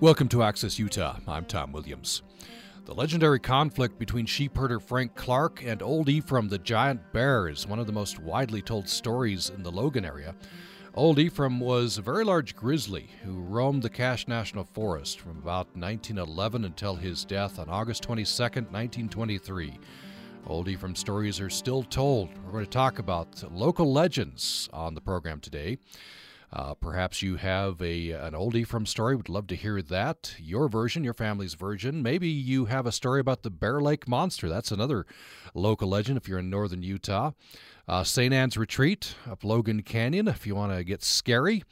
Welcome to Access Utah. I'm Tom Williams. The legendary conflict between sheepherder Frank Clark and Old Ephraim the giant bear is one of the most widely told stories in the Logan area. Old Ephraim was a very large grizzly who roamed the Cache National Forest from about 1911 until his death on August 22, 1923. Old Ephraim stories are still told. We're going to talk about local legends on the program today. Uh, perhaps you have a an Old Ephraim story. Would love to hear that. Your version, your family's version. Maybe you have a story about the Bear Lake Monster. That's another local legend if you're in northern Utah. Uh, St. Anne's Retreat up Logan Canyon if you want to get scary.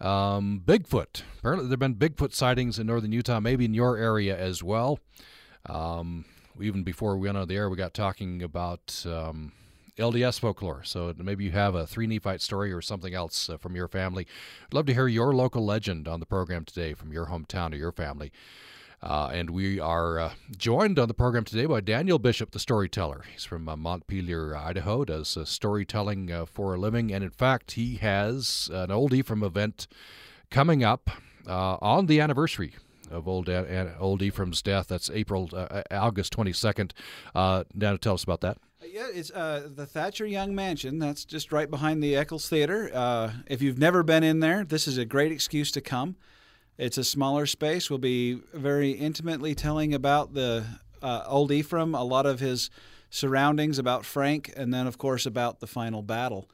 Um, Bigfoot. Apparently, there have been Bigfoot sightings in northern Utah, maybe in your area as well. Um, even before we went on the air, we got talking about. Um, LDS folklore. So maybe you have a three Nephite story or something else uh, from your family. I'd love to hear your local legend on the program today from your hometown or your family. Uh, and we are uh, joined on the program today by Daniel Bishop, the storyteller. He's from uh, Montpelier, Idaho, does uh, storytelling uh, for a living. And in fact, he has an Old Ephraim event coming up on the anniversary of old old Ephraim's death. That's April, August 22nd. Daniel, tell us about that. Yeah, it's uh, the Thatcher Young Mansion. That's just right behind the Eccles Theater. Uh, if you've never been in there, this is a great excuse to come. It's a smaller space. We'll be very intimately telling about the uh, old Ephraim, a lot of his surroundings, about Frank, and then, of course, about the final battle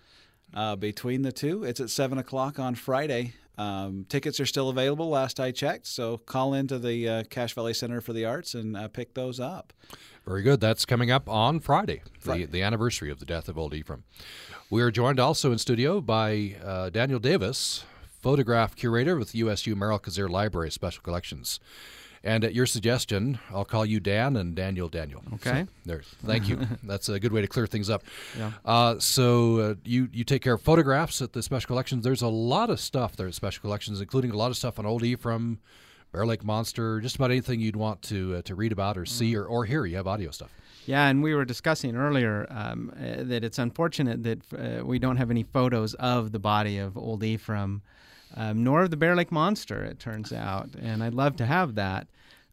uh, between the two. It's at 7 o'clock on Friday. Um, tickets are still available, last I checked. So call into the uh, Cache Valley Center for the Arts and uh, pick those up. Very good. That's coming up on Friday, Friday. The, the anniversary of the death of Old Ephraim. We are joined also in studio by uh, Daniel Davis, photograph curator with USU Merrill Cazier Library Special Collections. And at your suggestion, I'll call you Dan and Daniel Daniel. Okay. So, there. Thank you. That's a good way to clear things up. Yeah. Uh, so uh, you you take care of photographs at the special collections. There's a lot of stuff there at special collections, including a lot of stuff on Old Ephraim, Bear Lake Monster, just about anything you'd want to uh, to read about or see mm. or, or hear. You have audio stuff. Yeah, and we were discussing earlier um, uh, that it's unfortunate that uh, we don't have any photos of the body of Old Ephraim, um, nor of the Bear Lake Monster. It turns out, and I'd love to have that.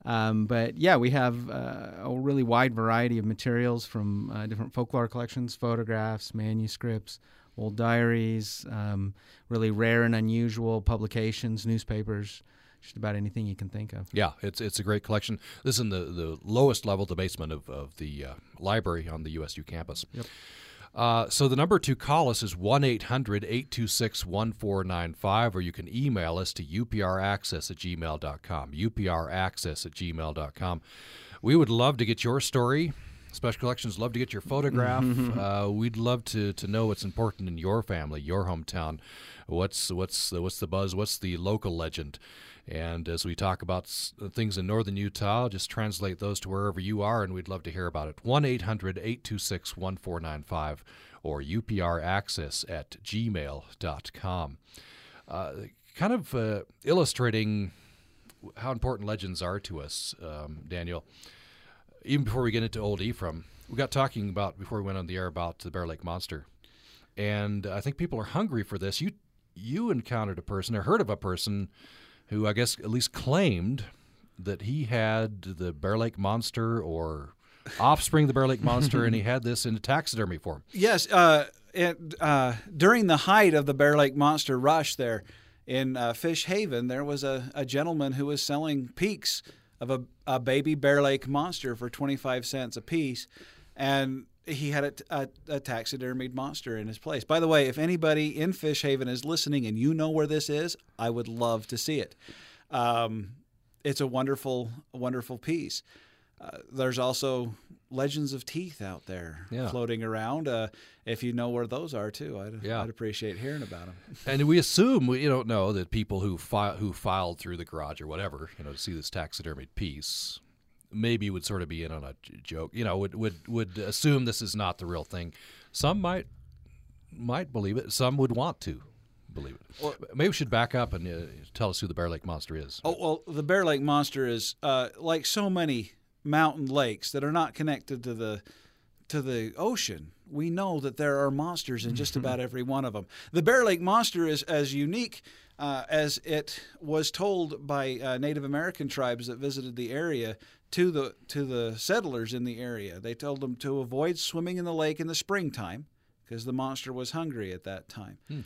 Um, but yeah, we have uh, a really wide variety of materials from uh, different folklore collections, photographs, manuscripts, old diaries, um, really rare and unusual publications, newspapers just about anything you can think of. Yeah, it's it's a great collection. This is in the, the lowest level, the basement of, of the uh, library on the USU campus. Yep. Uh, so the number to call us is 1-800-826-1495, or you can email us to upraccess at gmail.com, upraccess at gmail.com. We would love to get your story. Special Collections love to get your photograph. uh, we'd love to, to know what's important in your family, your hometown. What's what's the, what's the buzz? What's the local legend? And as we talk about things in northern Utah, just translate those to wherever you are, and we'd love to hear about it. 1 800 826 1495 or upraccess at gmail.com. Uh, kind of uh, illustrating how important legends are to us, um, Daniel. Even before we get into Old Ephraim, we got talking about before we went on the air about the Bear Lake Monster, and I think people are hungry for this. You you encountered a person or heard of a person who I guess at least claimed that he had the Bear Lake Monster or offspring of the Bear Lake Monster, and he had this in a taxidermy form. Yes, uh, it, uh, during the height of the Bear Lake Monster rush there in uh, Fish Haven, there was a, a, gentleman who was selling peeks of a, a baby Bear Lake Monster for 25 cents a piece. And he had a, a, a, taxidermied monster in his place. By the way, if anybody in Fish Haven is listening and you know where this is, I would love to see it. Um, it's a wonderful, wonderful piece. Uh, there's also legends of teeth out there yeah. floating around. Uh, if you know where those are too, I'd, yeah. I'd appreciate hearing about them. and we assume we you don't know that people who fi- who filed through the garage or whatever, you know, to see this taxidermied piece maybe would sort of be in on a joke. You know, would would would assume this is not the real thing. Some might might believe it. Some would want to believe it. Maybe we should back up and uh, tell us who the Bear Lake Monster is. Oh well, the Bear Lake Monster is uh, like so many mountain lakes that are not connected to the to the ocean. We know that there are monsters in just about every one of them. The Bear Lake Monster is as unique uh, as it was told by uh, Native American tribes that visited the area to the to the settlers in the area. They told them to avoid swimming in the lake in the springtime because the monster was hungry at that time. Hmm.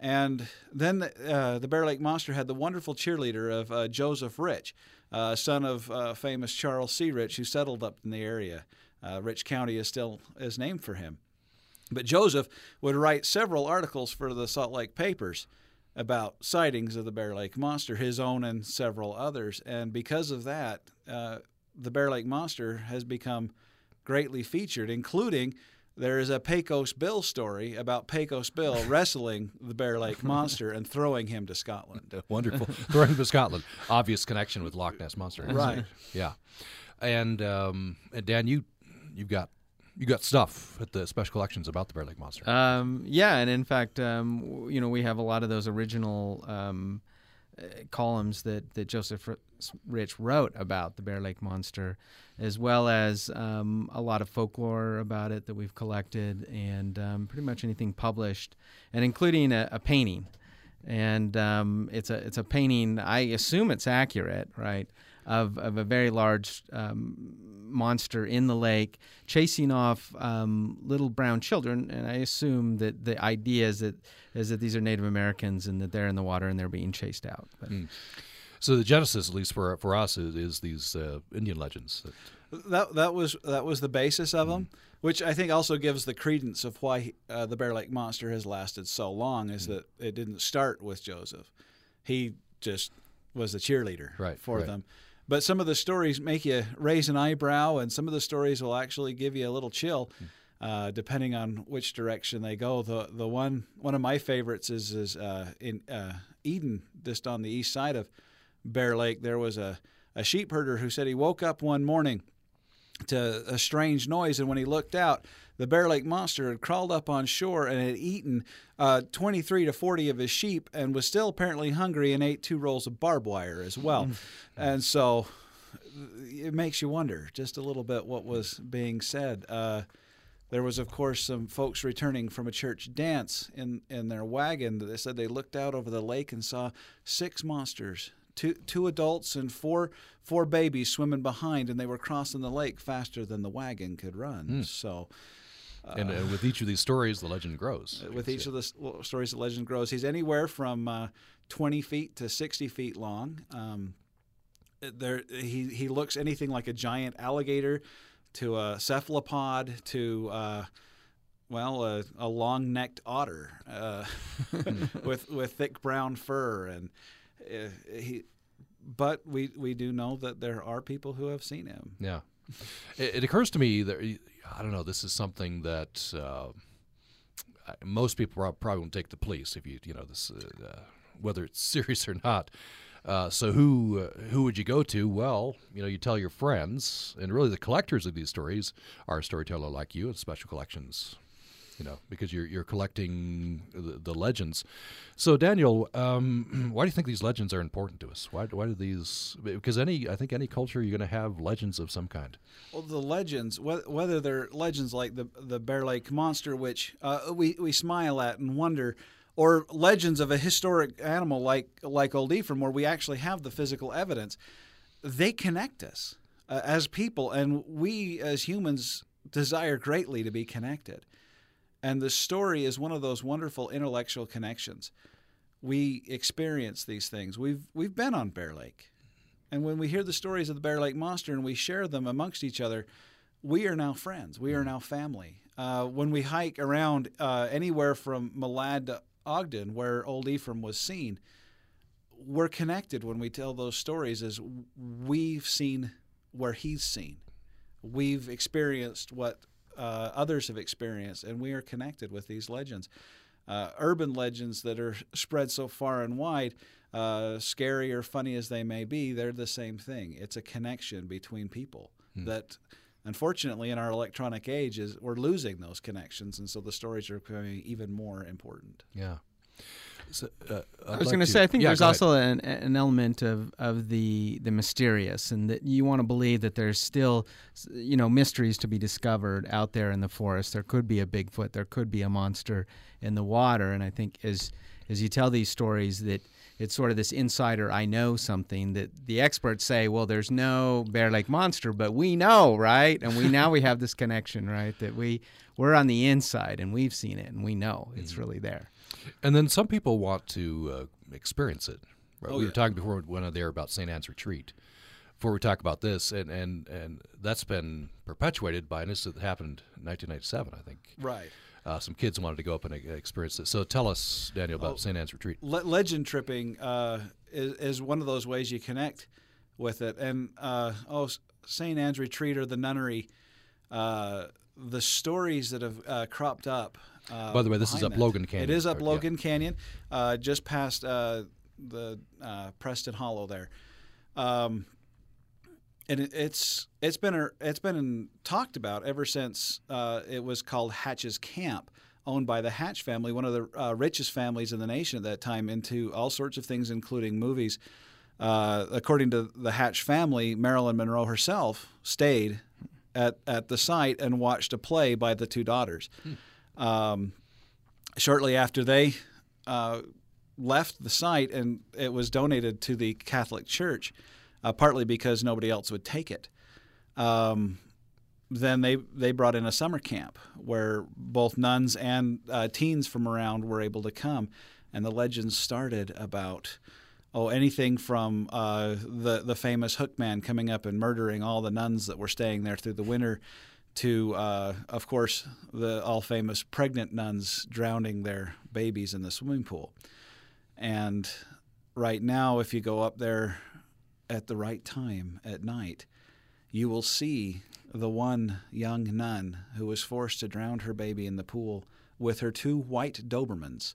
And then uh, the Bear Lake Monster had the wonderful cheerleader of uh, Joseph Rich, uh, son of uh, famous Charles C. Rich, who settled up in the area. Uh, Rich County is still is named for him. But Joseph would write several articles for the Salt Lake papers about sightings of the Bear Lake Monster, his own and several others. And because of that, uh, the Bear Lake Monster has become greatly featured, including there is a Pecos Bill story about Pecos Bill wrestling the Bear Lake Monster and throwing him to Scotland. Wonderful. Throwing him to Scotland. Obvious connection with Loch Ness Monster. Right. Yeah. And, um, and Dan, you you've got you got stuff at the special collections about the Bear Lake Monster. Um, yeah, and in fact, um, w- you know, we have a lot of those original um, uh, columns that, that Joseph Rich wrote about the Bear Lake Monster, as well as um, a lot of folklore about it that we've collected, and um, pretty much anything published, and including a, a painting. And um, it's a it's a painting. I assume it's accurate, right? Of, of a very large um, monster in the lake chasing off um, little brown children, and I assume that the idea is that is that these are Native Americans and that they're in the water and they're being chased out. But, So the genesis, at least for for us, is, is these uh, Indian legends. That, That that was that was the basis of them, which I think also gives the credence of why uh, the Bear Lake Monster has lasted so long. Is that it didn't start with Joseph; he just was the cheerleader Right, for right. them. But some of the stories make you raise an eyebrow, and some of the stories will actually give you a little chill, uh, depending on which direction they go. The the one one of my favorites is is uh, in uh, Eden, just on the east side of Bear Lake. There was a a sheep herder who said he woke up one morning to a strange noise, and when he looked out, the Bear Lake monster had crawled up on shore and had eaten uh, 23 to 40 of his sheep, and was still apparently hungry and ate two rolls of barbed wire as well. and so it makes you wonder just a little bit what was being said. Uh, there was, of course, some folks returning from a church dance in, in their wagon. They said they looked out over the lake and saw six monsters, two two adults and four four babies swimming behind, and they were crossing the lake faster than the wagon could run. So, and uh, with each of these stories, the legend grows. with each of the stories, the legend grows. He's anywhere from uh, 20 feet to 60 feet long. Um, there, he he looks anything like a giant alligator, to a cephalopod, to uh, well, a, a long-necked otter uh, with with thick brown fur, and uh, he. But we we do know that there are people who have seen him. Yeah. It, it occurs to me that I don't know. This is something that uh, most people probably won't take the police if you you know this uh, uh, whether it's serious or not. Uh, so who uh, who would you go to? Well, you know, you tell your friends, and really the collectors of these stories are a storyteller like you and special collections. You know, because you're you're collecting the, the legends. So Daniel, um, why do you think these legends are important to us? Why why do these? Because any I think any culture you're going to have legends of some kind. Well, the legends, whe- whether they're legends like the the Bear Lake Monster, which uh, we we smile at and wonder, or legends of a historic animal like like Old Ephraim, where we actually have the physical evidence, they connect us uh, as people, and we as humans desire greatly to be connected. And the story is one of those wonderful intellectual connections. We experience these things. We've we've been on Bear Lake. And when we hear the stories of the Bear Lake Monster and we share them amongst each other, we are now friends. We are now family. Uh, when we hike around uh, anywhere from Malad to Ogden, where Old Ephraim was seen, we're connected when we tell those stories as we've seen where he's seen. We've experienced what uh, others have experienced, and we are connected with these legends. Uh, urban legends that are spread so far and wide, uh, scary or funny as they may be, they're the same thing. It's a connection between people that, unfortunately, in our electronic age, is we're losing those connections, and so the stories are becoming even more important. Yeah. So, uh, I was going to say, I think there's also an, an element of, of the the mysterious, and that you want to believe that there's still, you know, mysteries to be discovered out there in the forest. There could be a Bigfoot, there could be a monster in the water, and I think as as you tell these stories, that it's sort of this insider I know something that the experts say, well, there's no Bear Lake monster, but we know, right? And we now we have this connection, right? That we we're on the inside and we've seen it and we know it's Mm-hmm. really there. And then some people want to uh, experience it. Right? Oh, we yeah. were talking before we went on there about St. Anne's Retreat. Before we talk about this, and, and, and that's been perpetuated by an incident that happened in 1997, I think. Right. Uh, some kids wanted to go up and uh, experience it. So tell us, Daniel, about Oh. St. Anne's Retreat. Le- legend tripping uh, is, is one of those ways you connect with it. And uh, oh, St. Anne's Retreat or the nunnery, uh, the stories that have uh, cropped up. Uh, By the way, this is up that. Logan Canyon, It is up or- yeah. Logan Canyon, uh, just past uh, the uh, Preston Hollow there. Um, and it, it's it's been a, it's been talked about ever since uh, it was called Hatch's Camp, owned by the Hatch family, one of the uh, richest families in the nation at that time, into all sorts of things, including movies. Uh, according to the Hatch family, Marilyn Monroe herself stayed at at the site and watched a play by the two daughters. Um, shortly after they uh, left the site, and it was donated to the Catholic Church, uh, partly because nobody else would take it. Um, then they they brought in a summer camp where both nuns and uh, teens from around were able to come, and the legends started about oh anything from uh, the the famous Hookman coming up and murdering all the nuns that were staying there through the winter, to uh, of course the all famous pregnant nuns drowning their babies in the swimming pool, and right now if you go up there at the right time at night, you will see the one young nun who was forced to drown her baby in the pool with her two white Dobermans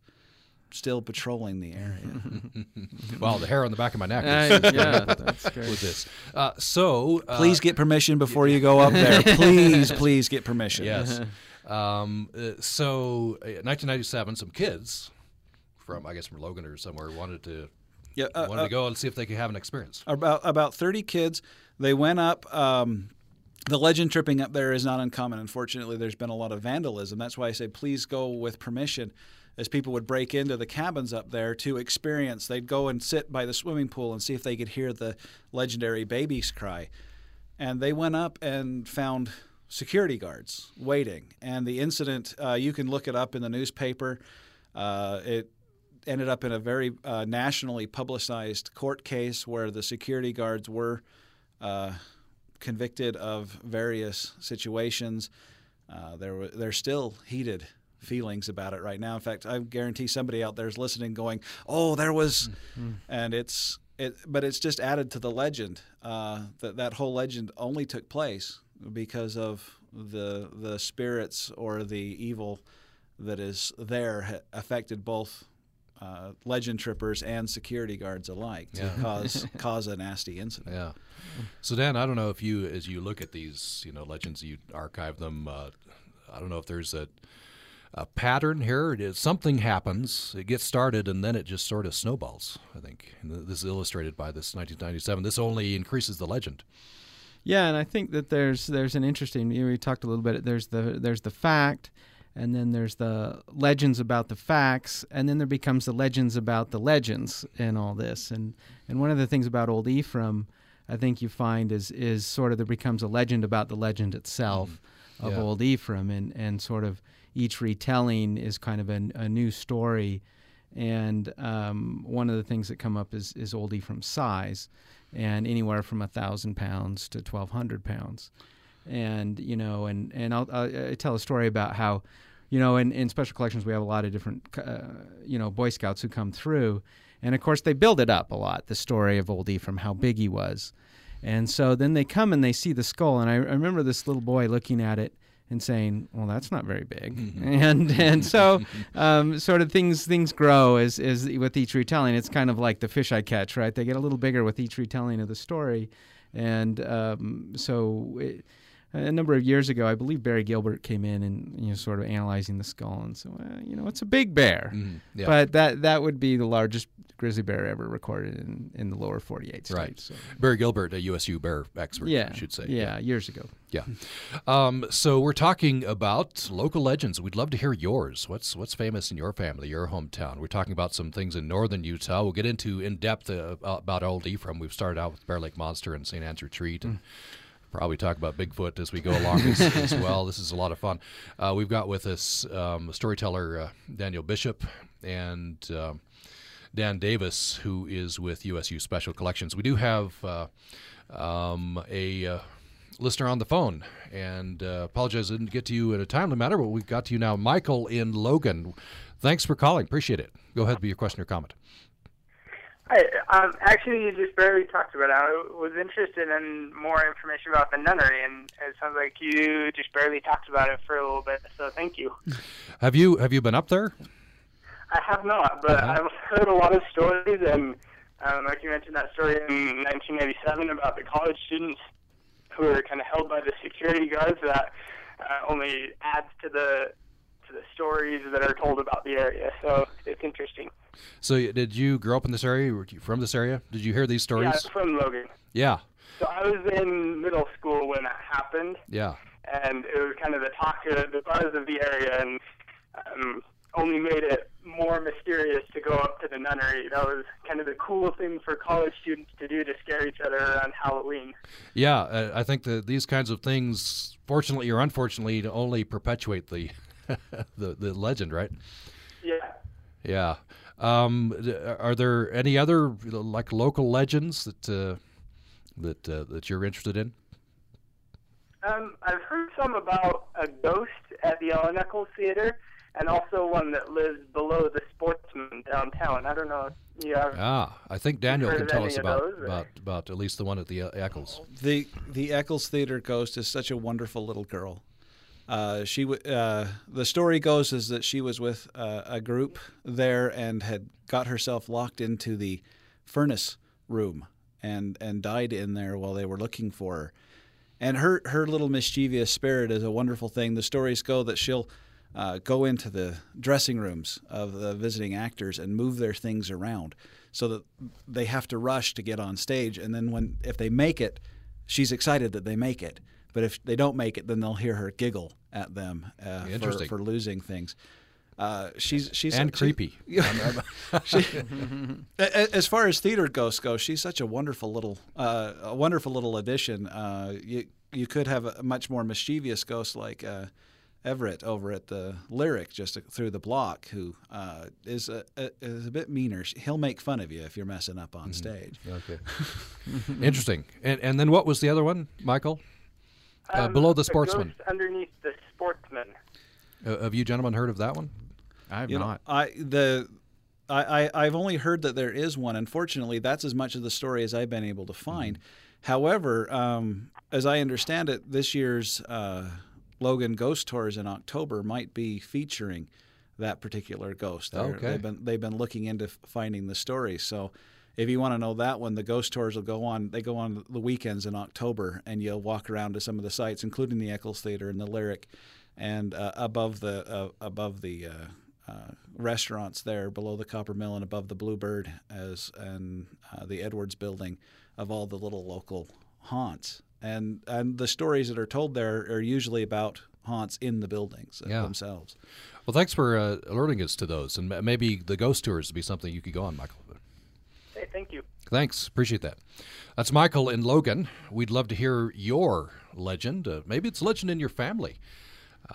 still patrolling the area. Wow, the hair on the back of my neck Uh, is, yeah, that's great. with this. Uh, so, uh, please get permission before you go up there. Please, please get permission. Yes. um, uh, so, uh, 1997, some kids from, I guess, from Logan or somewhere wanted to Yeah, uh, wanted uh, to go and see if they could have an experience. about about 30 kids. They went up. Um, the legend tripping up there is not uncommon. Unfortunately, there's been a lot of vandalism. That's why I say please go with permission, as people would break into the cabins up there to experience. They'd go and sit by the swimming pool and see if they could hear the legendary babies cry. And they went up and found security guards waiting. And the incident, uh, you can look it up in the newspaper. Uh, it ended up in a very uh, nationally publicized court case where the security guards were uh, convicted of various situations. Uh, there's still heated feelings about it right now. In fact, I guarantee somebody out there is listening, going, "Oh, there was," and it's it, but it's just added to the legend uh, that that whole legend only took place because of the the spirits or the evil that is there ha- affected both uh, legend trippers and security guards alike to Yeah. cause cause a nasty incident. Yeah. So Dan, I don't know if you, as you look at these, you know, legends, you archive them. Uh, I don't know if there's a, a pattern here. It is, something happens, it gets started, and then it just sort of snowballs. I think and this is illustrated by this 1997. This only increases the legend. Yeah, and I think that there's there's an interesting. You know, we talked a little bit. There's the there's the fact, and then there's the legends about the facts, and then there becomes the legends about the legends in all this. And and one of the things about Old Ephraim, I think you find is is sort of there becomes a legend about the legend itself mm-hmm. of Yeah. Old Ephraim, and and sort of each retelling is kind of a, a new story. And um, one of the things that come up is is Old Ephraim's size and anywhere from a thousand pounds to twelve hundred pounds, and you know, and and I'll, I'll, i tell a story about how, you know, in, in special collections we have a lot of different, uh, you know, Boy Scouts who come through, and of course they build it up a lot. The story of Old Ephraim how big he was, and so then they come and they see the skull, and I, I remember this little boy looking at it and saying, "Well, that's not very big," and and so um, sort of things things grow as as with each retelling. It's kind of like the fish I catch, right? They get a little bigger with each retelling of the story, and um, so. It, a number of years ago, I believe Barry Gilbert came in and you know sort of analyzing the skull and so well, you know it's a big bear, Mhm, yeah. but that that would be the largest grizzly bear ever recorded in, in the lower 48 states. Right. So, Barry Gilbert, a USU bear expert, yeah, I should say. Yeah, years ago. Yeah. Um, so we're talking about local legends. We'd love to hear yours. What's what's famous in your family, your hometown? We're talking about some things in northern Utah. We'll get into in depth uh, about Old Ephraim. We've started out with Bear Lake Monster and St. Anne's Retreat, and probably talk about Bigfoot as we go along as, as well. This is a lot of fun. Uh, we've got with us um, storyteller uh, Daniel Bishop and. Um, Dan Davis, who is with USU Special Collections. We do have uh, um, a uh, listener on the phone, and uh, apologize I didn't get to you in a timely manner, but we've got to you now. Michael in Logan. Thanks for calling. Appreciate it. Go ahead with your question or comment. Hi. Um, actually, you just barely talked about it. I was interested in more information about the nunnery, and it sounds like you just barely talked about it for a little bit. So thank you. Have you have you been up there? I have not, but Uh-huh. I've heard a lot of stories, and um, like you mentioned that story in 1987 about the college students who were kind of held by the security guards. That uh, only adds to the to the stories that are told about the area. So it's interesting. So, did you grow up in this area? Were you from this area? Did you hear these stories? I'm from Logan. Yeah, So I was in middle school when that happened. yeah. and it was kind of the talk, uh, the buzz of the area, and um, only made it more mysterious to go up to the nunnery. That was kind of the cool thing for college students to do to scare each other around Halloween. Yeah, I think that these kinds of things, fortunately or unfortunately, to only perpetuate the the, the legend, right? Yeah. Yeah. Um, are there any other like local legends that uh, that uh, that you're interested in? Um, I've heard some about a ghost at the Ellen Eccles Theater, and also one that lives below the Sportsman downtown. I don't know if you have. Ah, I think Daniel can tell us about those, about about at least the one at the uh, Eccles. The the Eccles Theater ghost is such a wonderful little girl. Uh, she w- uh, the story goes is that she was with uh, a group there and had got herself locked into the furnace room and and died in there while they were looking for her. And her her little mischievous spirit is a wonderful thing. The stories go that she'll uh, go into the dressing rooms of the visiting actors and move their things around so that they have to rush to get on stage. And then when if they make it, she's excited that they make it. But if they don't make it, then they'll hear her giggle at them uh, for, for losing things. Uh, she's she's And she- creepy. she, as far as theater ghosts go, she's such a wonderful little, uh, a wonderful little addition. Uh, you you could have a much more mischievous ghost like uh, Everett over at the Lyric, just through the block, who uh, is a, a, is a bit meaner. He'll make fun of you if you're messing up on stage. Okay. Interesting. And and then what was the other one, Michael? Uh, Um, below the Sportsman. ghost underneath the Sportsman. Uh, have you gentlemen heard of that one? I have You know, not. I the I, I I've only heard that there is one. Unfortunately, that's as much of the story as I've been able to find. However, um, as I understand it, this year's uh, Logan Ghost Tours in October might be featuring that particular ghost. They're- Okay. They've been they've been looking into finding the story. So. If you want to know that one, the ghost tours will go on. They go on the weekends in October, and you'll walk around to some of the sites, including the Eccles Theater and the Lyric, and uh, above the uh, above the uh, uh, restaurants there, below the Copper Mill and above the Bluebird, as and uh, the Edwards Building, of all the little local haunts. And and the stories that are told there are usually about haunts in the buildings Yeah. themselves. Well, thanks for uh, alerting us to those, and maybe the ghost tours would be something you could go on, Michael. Thank you. Thanks, appreciate that. That's Michael in Logan. We'd love to hear your legend. Uh, maybe it's a legend in your family.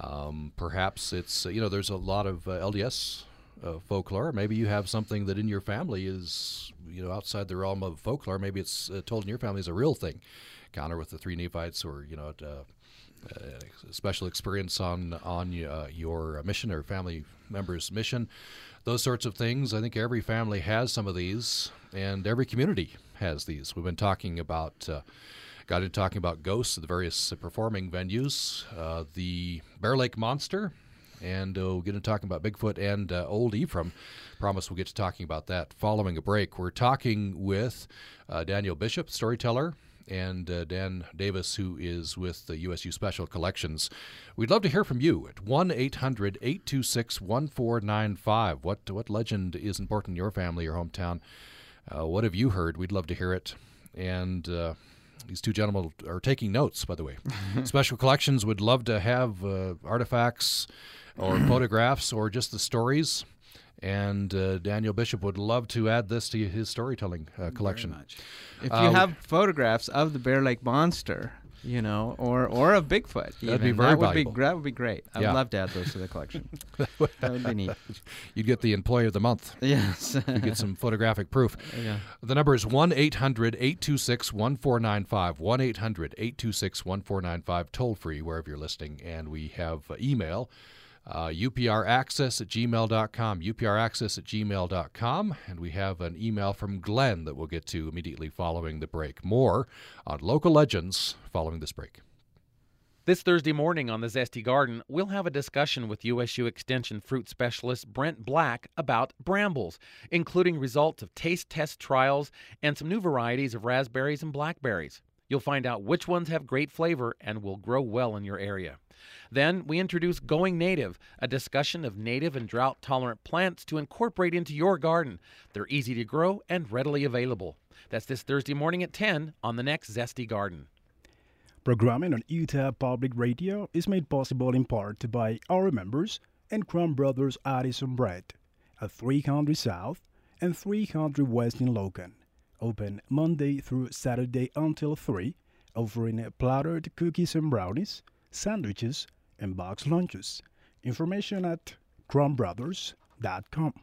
Um, perhaps it's uh, you know there's a lot of uh, LDS uh, folklore. Maybe you have something that in your family is you know outside the realm of folklore. Maybe it's uh, told in your family is a real thing. Counter with the three Nephites, or you know. Uh, uh, special experience on on uh, your mission or family member's mission, those sorts of things. I think every family has some of these, and every community has these. We've been talking about. Uh, Got into talking about ghosts at the various performing venues, uh, the Bear Lake Monster, and uh, we'll get into talking about Bigfoot and uh, Old Ephraim. Promise we'll get to talking about that following a break. We're talking with uh, Daniel Bishop, storyteller, and uh, Dan Davis, who is with the USU Special Collections. We'd love to hear from you at 1 800 826 1495. What what legend is important in your family or hometown? Uh, what have you heard? We'd love to hear it. And uh, these two gentlemen are taking notes, by the way. Special Collections would love to have uh, artifacts or photographs or just the stories. And uh, Daniel Bishop would love to add this to his storytelling uh, collection. If you Uh, have photographs of the Bear Lake Monster, you know, or or of Bigfoot, That'd be very that would valuable. be that would be great. I'd Yeah. love to add those to the collection. that would be neat. You'd get the Employee of the Month. Yes. You get some photographic proof. yeah. The number is 1 800 826 1495. 1 800 826 1495, toll free wherever you're listening. And we have email, uh, upraccess at gmail.com. upraccess at gmail.com. And we have an email from Glenn that we'll get to immediately following the break. More on local legends following this break. This Thursday morning on the Zesty Garden, we'll have a discussion with USU Extension fruit specialist Brent Black about brambles, including results of taste test trials and some new varieties of raspberries and blackberries. You'll find out which ones have great flavor and will grow well in your area. Then we introduce Going Native, a discussion of native and drought tolerant plants to incorporate into your garden. They're easy to grow and readily available. That's this Thursday morning at 10 on the next Zesty Garden. Programming on Utah Public Radio is made possible in part by our members and Crumb Brothers Artisan Bread at 300 South and 300 West in Logan. Open Monday through Saturday until 3, offering plattered cookies and brownies, sandwiches, and box lunches. Information at crumbbrothers.com.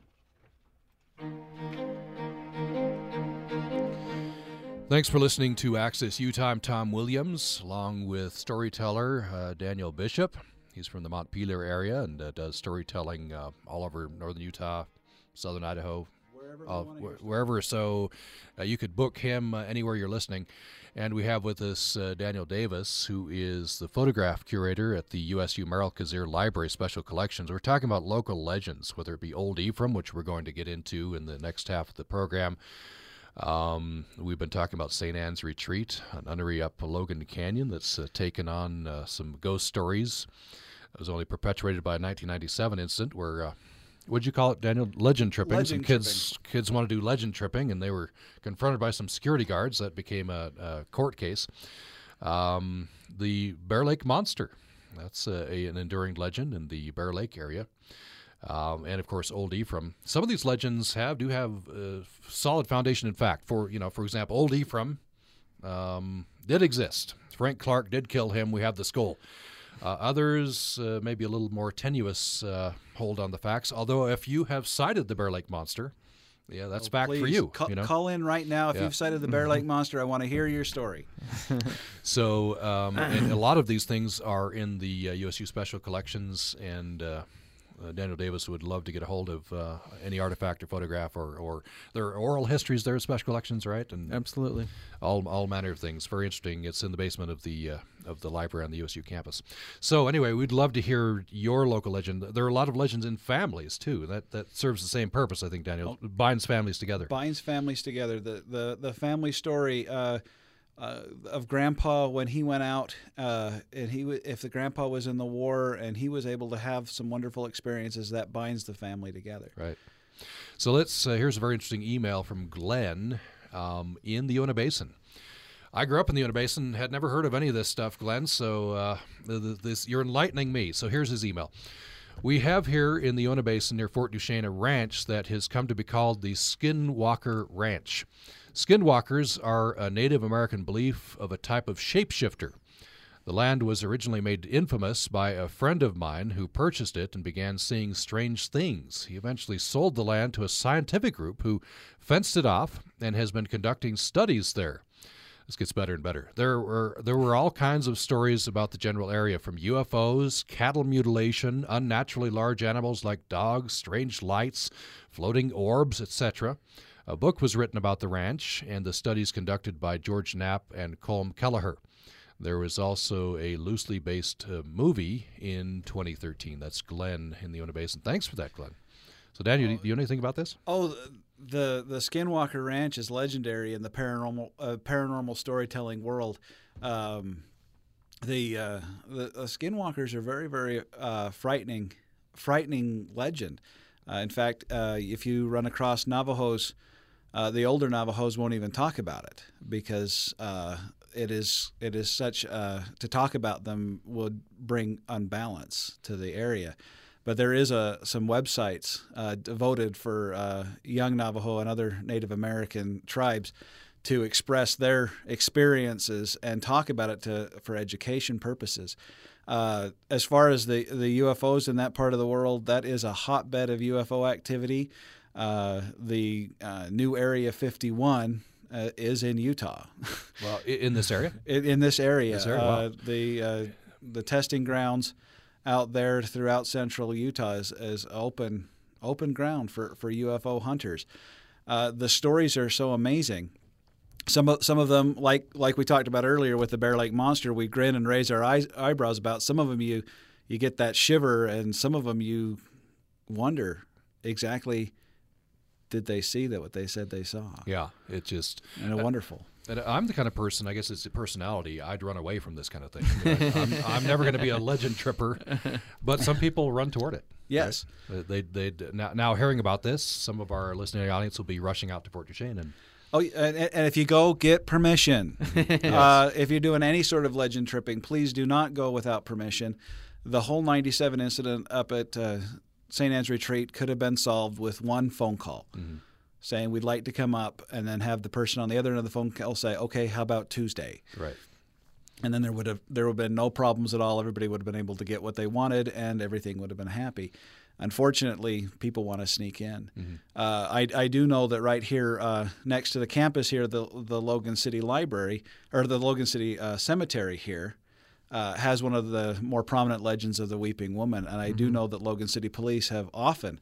Thanks for listening to Access Utah. I'm Tom Williams, along with storyteller uh, Daniel Bishop. He's from the Montpelier area and uh, does storytelling uh, all over northern Utah, southern Idaho, Wherever uh, wh- wherever. So uh, you could book him uh, anywhere you're listening. And we have with us uh, Daniel Davis, who is the photograph curator at the USU Merrill Cazier Library Special Collections. We're talking about local legends, whether it be Old Ephraim, which we're going to get into in the next half of the program. Um, we've been talking about St. Anne's Retreat, an nunnery up Logan Canyon that's uh, taken on uh, some ghost stories. It was only perpetuated by a 1997 incident where, uh, what'd you call it, Daniel? Legend tripping. some Legend kids kids want to do legend tripping, and they were confronted by some security guards. That became a, a court case. Um, the Bear Lake Monster. That's uh, a, an enduring legend in the Bear Lake area. Um, and of course, Old Ephraim. Some of these legends have do have uh, solid foundation in fact. For you know, for example, Old Ephraim um, did exist. Frank Clark did kill him. We have the skull. Uh, others uh, maybe a little more tenuous uh, hold on the facts. Although, if you have sighted the Bear Lake Monster, yeah, that's for Oh, Please, you. Call, you know? call in right now if Yeah. you've sighted the Bear Lake Monster. I want to hear your story. So, um, and a lot of these things are in the uh, USU Special Collections, and uh, uh, Daniel Davis would love to get a hold of uh, any artifact or photograph, or, or there are oral histories there at Special Collections, right? And Absolutely. all all manner of things. Very interesting. It's in the basement of the uh, of the library on the USU campus. So anyway, we'd love to hear your local legend. There are a lot of legends in families too. That that serves the same purpose, I think. Daniel binds families together. binds families together. The the the family story uh, of Grandpa when he went out, uh, and he w- if the Grandpa was in the war and he was able to have some wonderful experiences, that binds the family together. Right. So let's. Uh, here's a very interesting email from Glenn um, in the Uinta Basin. I grew up in the Uinta Basin, had never heard of any of this stuff, Glenn. So uh, th- th- this you're enlightening me. So here's his email. We have here in the Uinta Basin near Fort Duchesne a ranch that has come to be called the Skinwalker Ranch. Skinwalkers are a Native American belief of a type of shapeshifter. The land was originally made infamous by a friend of mine who purchased it and began seeing strange things. He eventually sold the land to a scientific group who fenced it off and has been conducting studies there. This gets better and better. There were there were all kinds of stories about the general area, from UFOs, cattle mutilation, unnaturally large animals like dogs, strange lights, floating orbs, etc. A book was written about the ranch and the studies conducted by George Knapp and Colm Kelleher. There was also a loosely based uh, movie in 2013. That's Glenn in the Uinta Basin. Thanks for that, Glenn. So, Dan, you, do you know anything about this? Oh, the the Skinwalker Ranch is legendary in the paranormal uh, paranormal storytelling world. Um, the, uh, the the Skinwalkers are very very uh, frightening frightening legend. Uh, in fact, uh, if you run across Navajos, uh, the older Navajos won't even talk about it because uh, it is it is such to talk about them would bring unbalance to the area but there is a some websites uh, devoted for uh, young Navajo and other Native American tribes to express their experiences and talk about it to for education purposes. Uh, as far as the the UFOs in that part of the world, that is a hotbed of UFO activity. Uh, the uh, new Area 51 uh, is in Utah. well, in this area. in, in, this area, this area? Wow. the the testing grounds out there throughout central Utah is, is open open ground for, for UFO hunters. Uh, the stories are so amazing. Some of some of them, like like we talked about earlier with the Bear Lake Monster, we grin and raise our eyes, eyebrows about. Some of them you you get that shiver, and some of them you wonder exactly did they see that what they said they saw. Yeah, it just and uh, wonderful. And I'm the kind of person, I guess it's a personality, I'd run away from this kind of thing. I'm, I'm, never going to be a legend tripper, but some people run toward it. Yes. Right? They, they, now, now, hearing about this, some of our listening audience will be rushing out to Fort Duchesne and Oh, and, and, if you go, get permission. yes. uh, if you're doing any sort of legend tripping, please do not go without permission. The whole 97 incident up at uh, St. Anne's Retreat could have been solved with one phone call. Mm-hmm saying we'd like to come up, and then have the person on the other end of the phone call say, "Okay, how about Tuesday?" Right. And then there would have there would have been no problems at all. Everybody would have been able to get what they wanted, and everything would have been happy. Unfortunately, people want to sneak in. Mm-hmm. Uh, I, I do know that right here uh, next to the campus here, the the Logan City Library or the Logan City uh, Cemetery here uh, has one of the more prominent legends of the Weeping Woman, and I mm-hmm. do know that Logan City Police have often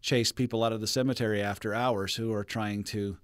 chased people out of the cemetery after hours who are trying to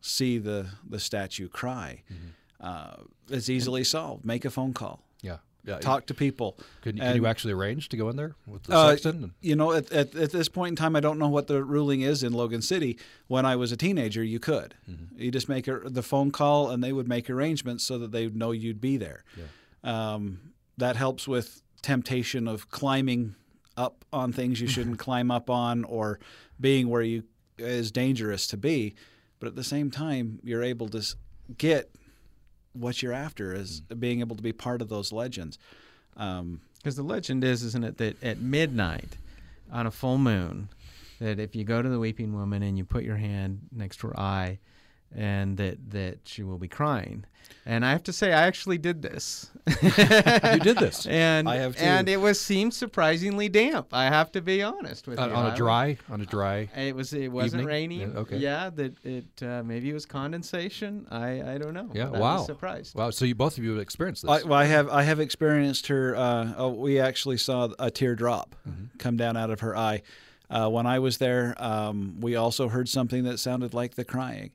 see the the statue cry. Mm-hmm. Uh, it's easily solved. Make a phone call. Yeah. Yeah, talk to people. Can, can you actually arrange to go in there with the uh, sexton? You know, at, at, at, this point in time, I don't know what the ruling is in Logan City. When I was a teenager, you could. Mm-hmm. You just make a, the phone call, and they would make arrangements so that they would know you'd be there. Yeah. Um, that helps with temptation of climbing up on things you shouldn't climb up on or being where you is dangerous to be. But at the same time you're able to get what you're after is being able to be part of those legends. Because um, the legend is isn't it that at midnight on a full moon that if you go to the weeping woman and you put your hand next to her eye and that that she will be crying. And I have to say, I actually did this. you did this, and I have too. and it was seemed surprisingly damp. I have to be honest with uh, you. On a dry, on a dry. It was. It wasn't evening? raining. Yeah, okay. Yeah. That it uh, maybe it was condensation. I I don't know. Yeah. But wow. surprised. Wow. So you both of you have experienced this. I, well, I have. I have experienced her. Uh, oh, we actually saw a teardrop mm-hmm. come down out of her eye. Uh, when I was there, um, we also heard something that sounded like the crying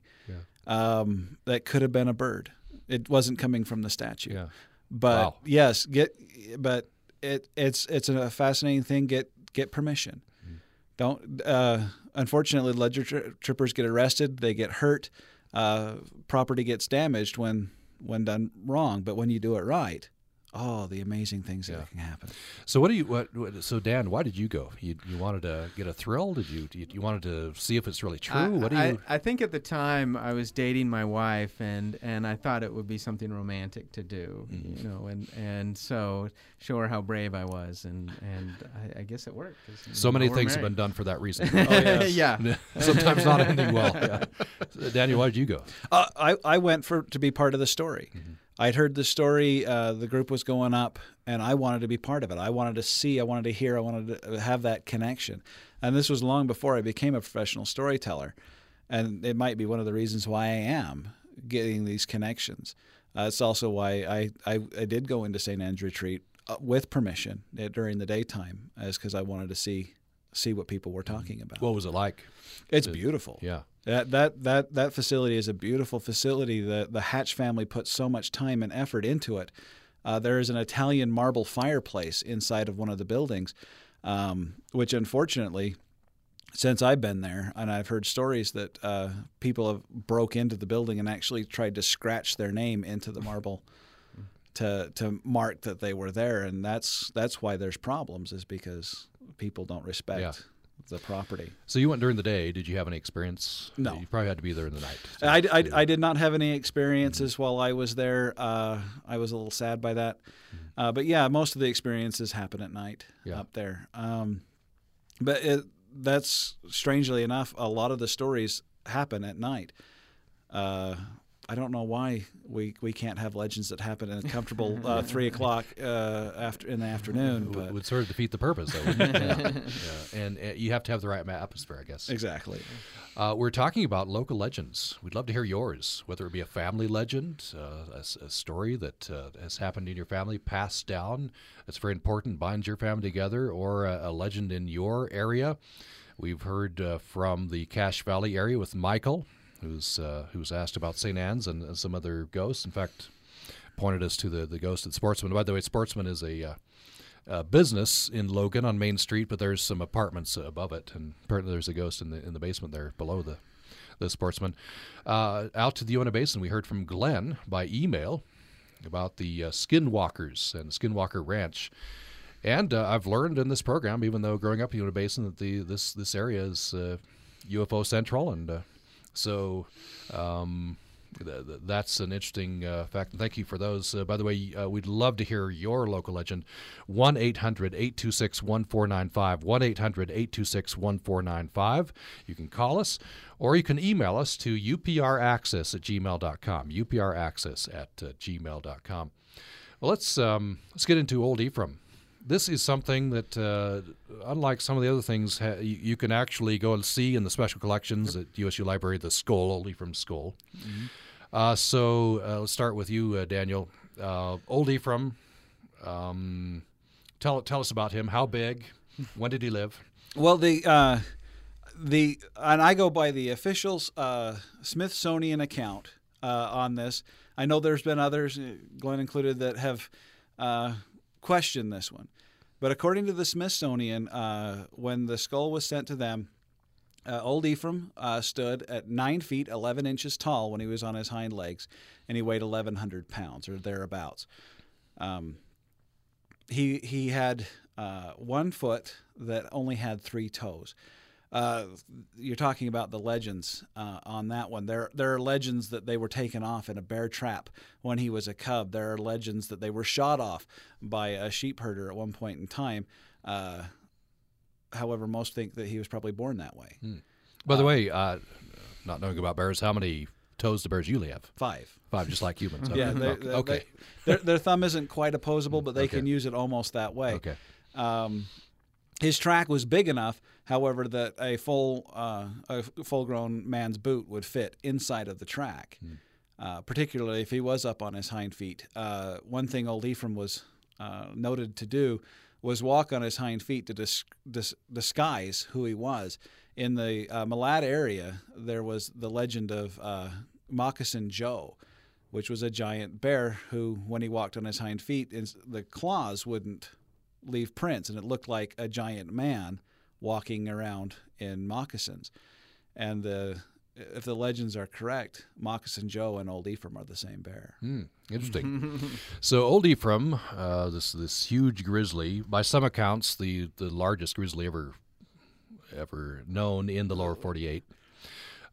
um, that could have been a bird. It wasn't coming from the statue. Yeah. But wow. yes, get but it it's it's a fascinating thing. Get get permission. Mm-hmm. Don't. Uh, unfortunately, ledger tri- trippers get arrested. They get hurt. Uh, property gets damaged when when done wrong. But when you do it right, oh, the amazing things yeah. that can happen. So what do you what, what, So Dan, why did you go? You, you wanted to get a thrill? Did you, you, you wanted to see if it's really true? I, what do you? I, I, think at the time I was dating my wife, and and I thought it would be something romantic to do, mm-hmm. you know, and and so show her how brave I was, and and I, I guess it worked. So many things have been done for that reason. oh, yes. yeah. Sometimes not ending well. Yeah. Daniel, why did you go? Uh, I I went for to be part of the story. Mm-hmm. I'd heard the story. Uh, the group was going up, and I wanted to be part of it. I wanted to see. I wanted to hear. I wanted to have that connection. And this was long before I became a professional storyteller. And it might be one of the reasons why I am getting these connections. Uh, it's also why I, I, I, did go into St. Anne's Retreat uh, with permission uh, during the daytime, as because I wanted to see see what people were talking about. What was it like? It's beautiful. Yeah. That that that that facility is a beautiful facility. The the Hatch family put so much time and effort into it. Uh, there is an Italian marble fireplace inside of one of the buildings, um, which unfortunately since I've been there, and I've heard stories that uh, people have broke into the building and actually tried to scratch their name into the marble to to mark that they were there, and that's that's why there's problems is because people don't respect Yeah. the property. So you went during the day. Did you have any experience? No. You probably had to be there in the night. to- I, I, I did not have any experiences while I was there. Uh, I was a little sad by that. Uh, but yeah, most of the experiences happen at night Yeah. up there. Um, but it, that's strangely enough, a lot of the stories happen at night. Uh, I don't know why we, we can't have legends that happen in a comfortable uh, three o'clock uh, after in the afternoon. would, But would sort of defeat the purpose, though. wouldn't it? yeah. yeah. And uh, you have to have the right atmosphere, I guess. exactly. Uh, we're talking about local legends. We'd love to hear yours, whether it be a family legend, uh, a, s- a story that uh, has happened in your family, passed down, that's very important, binds your family together, or a, a legend in your area. We've heard uh, from the Cache Valley area with Michael, who's uh, who's asked about St. Anne's and, some other ghosts. In fact, pointed us to the the ghost at Sportsman. By the way, Sportsman is a uh, uh, business in Logan on Main Street, but there's some apartments above it, and apparently there's a ghost in the in the basement there below the the Sportsman. Uh, out to the Uinta Basin, we heard from Glenn by email about the uh, Skinwalkers and Skinwalker Ranch. And uh, I've learned in this program, even though growing up in Uinta Basin, that the this this area is UFO central, and uh, so um, th- th- that's an interesting uh, fact. Thank you for those. Uh, by the way, uh, we'd love to hear your local legend. 1 800 826 1495. 1 800 826 1495. You can call us or you can email us to upraccess at gmail.com. upraccess at uh, gmail.com. Well, let's um, let's get into Old Ephraim. This is something that, uh, unlike some of the other things, ha- you, you can actually go and see in the special collections at USU Library. The skull, Old Ephraim skull. Uh, so uh, let's start with you, uh, Daniel. Uh, Old Ephraim. Um, tell tell us about him. How big? When did he live? Well, the uh, the and I go by the official uh, Smithsonian account uh, on this. I know there's been others, Glenn included, that have questioned this one. But according to the Smithsonian, uh, when the skull was sent to them, uh, old Ephraim uh, stood at nine feet eleven inches tall when he was on his hind legs, and he weighed eleven hundred pounds or thereabouts. Um, he he had uh, one foot that only had three toes. Uh, you're talking about the legends uh, on that one. There there are legends that they were taken off in a bear trap when he was a cub. There are legends that they were shot off by a sheep herder at one point in time. Uh, however, most think that he was probably born that way. By the way, uh, not knowing about bears, how many toes do bears usually have? Five. Five, just like humans. Yeah, Okay. they, okay. they- okay. they- their, their thumb isn't quite opposable, but they Okay. can use it almost that way. Okay. Um, his track was big enough, however, that a full uh, a full grown man's boot would fit inside of the track. Uh, particularly if he was up on his hind feet. Uh, one thing old Ephraim was uh, noted to do was walk on his hind feet to dis- dis- disguise who he was. In the uh, Malad area, there was the legend of uh, Moccasin Joe, which was a giant bear who, when he walked on his hind feet, the claws wouldn't leave prints, and it looked like a giant man walking around in moccasins. And the if the legends are correct, Moccasin Joe and Old Ephraim are the same bear. Hmm, interesting. so old Ephraim, uh, this this huge grizzly, by some accounts, the, the largest grizzly ever ever known in the lower 48.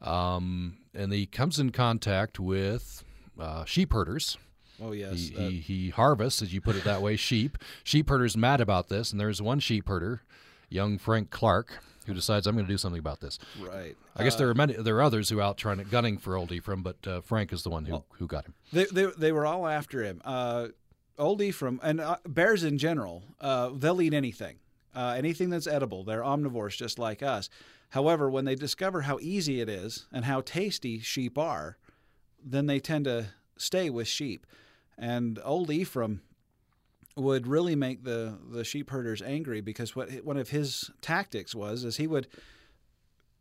Um, and he comes in contact with uh, sheep herders. Oh yes, He, uh, he, he harvests, as you put it that way, sheep. Sheep herders mad about this, and there's one sheep herder, young Frank Clark, who decides I'm going to do something about this. right. I guess there are many, there are others who are out trying to gunning for old Ephraim, but uh, Frank is the one who, who got him. They, they, they were all after him. Uh, old Ephraim and uh, bears in general, uh, they'll eat anything, uh, anything that's edible. They're omnivores just like us. However, when they discover how easy it is and how tasty sheep are, then they tend to stay with sheep. And old Ephraim would really make the, the sheep herders angry because what one of his tactics was is he would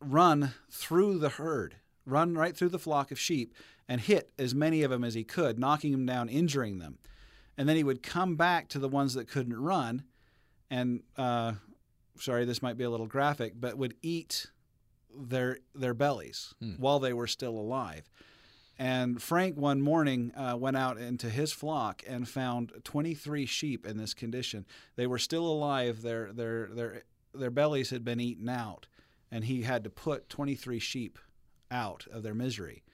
run through the herd, run right through the flock of sheep, and hit as many of them as he could, knocking them down, injuring them. And then he would come back to the ones that couldn't run and uh, sorry, this might be a little graphic, but would eat their their bellies while they were still alive. And Frank one morning uh, went out into his flock and found 23 sheep in this condition. They were still alive. Their their their their bellies had been eaten out, and he had to put 23 sheep out of their misery.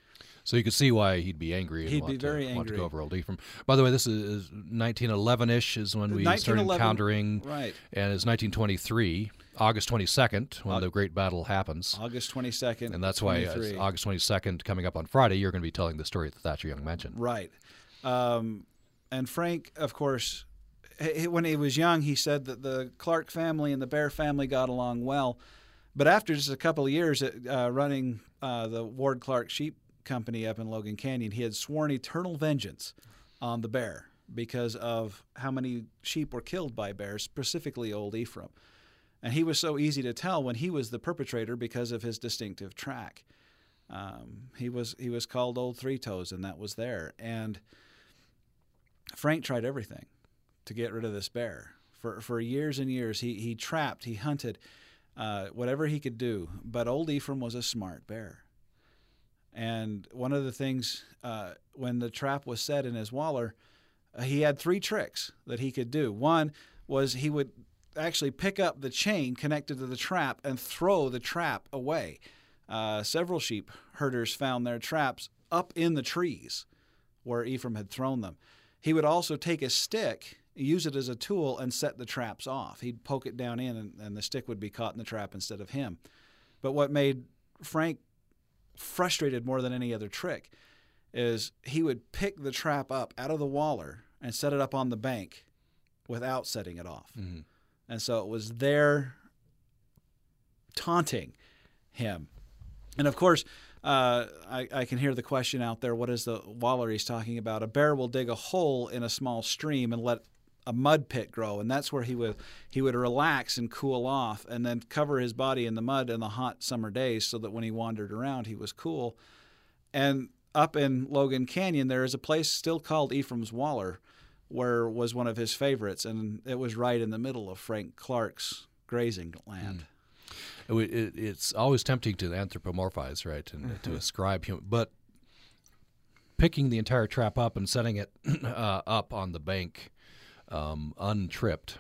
So you could see why he'd be angry. And He'd want be to, very Want to go over Old Ephraim. By the way, this is 1911ish is when we started encountering, right. and it's 1923, August 22nd, when the great battle happens. August 22nd. And that's why uh, August 22nd, coming up on Friday, you're going to be telling the story that Thatcher Young mentioned. Right. Um, and Frank, of course, when he was young, he said that the Clark family and the Bear family got along well. But after just a couple of years at, uh, running uh, the Ward Clark Sheep Company up in Logan Canyon, he had sworn eternal vengeance on the bear because of how many sheep were killed by bears, specifically Old Ephraim. And he was so easy to tell when he was the perpetrator because of his distinctive track. Um, he was he was called Old Three Toes, and that was there. And Frank tried everything to get rid of this bear. For for years and years, he he trapped, he hunted, uh, whatever he could do. But Old Ephraim was a smart bear. And one of the things uh, when the trap was set in his waller, uh, he had three tricks that he could do. One was he would actually pick up the chain connected to the trap and throw the trap away. Uh, several sheep herders found their traps up in the trees where Ephraim had thrown them. He would also take a stick, use it as a tool, and set the traps off. He'd poke it down in, and, and the stick would be caught in the trap instead of him. But what made Frank frustrated more than any other trick is he would pick the trap up out of the waller and set it up on the bank without setting it off. And so it was there taunting him. And of course, uh, I, I can hear the question out there what is the waller he's talking about? A bear will dig a hole in a small stream and let a mud pit grow, and that's where he would he would relax and cool off, and then cover his body in the mud in the hot summer days, so that when he wandered around, he was cool. And up in Logan Canyon, there is a place still called Ephraim's Waller, where was one of his favorites, and it was right in the middle of Frank Clark's grazing land. It, it, it's always tempting to anthropomorphize, right, and to ascribe human, but picking the entire trap up and setting it uh, up on the bank, um, untripped,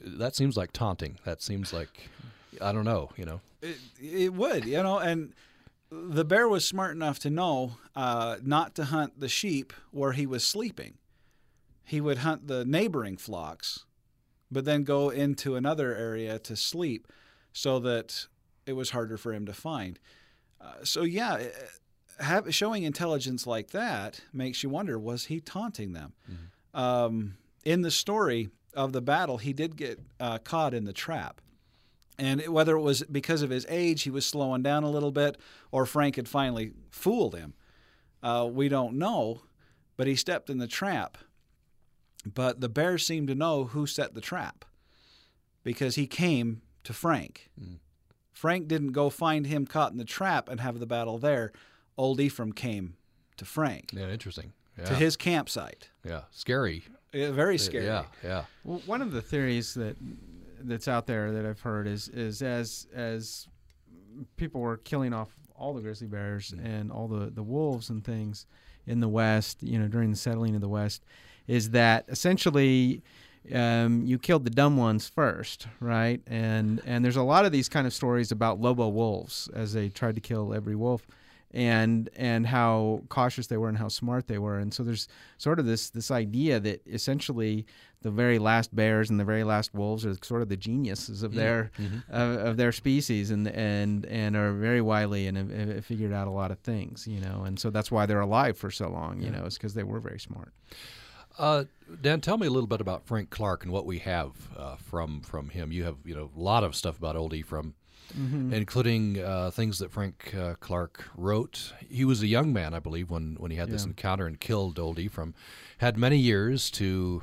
that seems like taunting. That seems like I don't know, you know. It, it would, you know, and the bear was smart enough to know uh, not to hunt the sheep where he was sleeping. He would hunt the neighboring flocks, but then go into another area to sleep so that it was harder for him to find. Uh, so, yeah, eh, have, showing intelligence like that makes you wonder was he taunting them? Um, in the story of the battle, he did get uh, caught in the trap. And it- whether it was because of his age, he was slowing down a little bit, or Frank had finally fooled him, uh, we don't know. But he stepped in the trap. But the bear seemed to know who set the trap because he came to Frank. Frank didn't go find him caught in the trap and have the battle there. Old Ephraim came to Frank, Yeah, interesting. Yeah, to his campsite. yeah, scary. Uh, Very scary. Yeah, yeah. Well, one of the theories that that's out there that I've heard is is as as people were killing off all the grizzly bears and all the the wolves and things in the West, you know, during the settling of the West, is that essentially um, you killed the dumb ones first, right? And and there's a lot of these kind of stories about Lobo wolves as they tried to kill every wolf, and and how cautious they were and how smart they were. And so there's sort of this this idea that essentially the very last bears and the very last wolves are sort of the geniuses of their of, of their species and and and are very wily and have, have figured out a lot of things, you know. And so that's why they're alive for so long, you know, is because they were very smart. Uh, Dan, tell me a little bit about Frank Clark and what we have uh, from from him. You have you know a lot of stuff about Old Ephraim, including uh, things that Frank uh, Clark wrote. He was a young man, I believe, when when he had this encounter and killed Old Ephraim. Had many years to.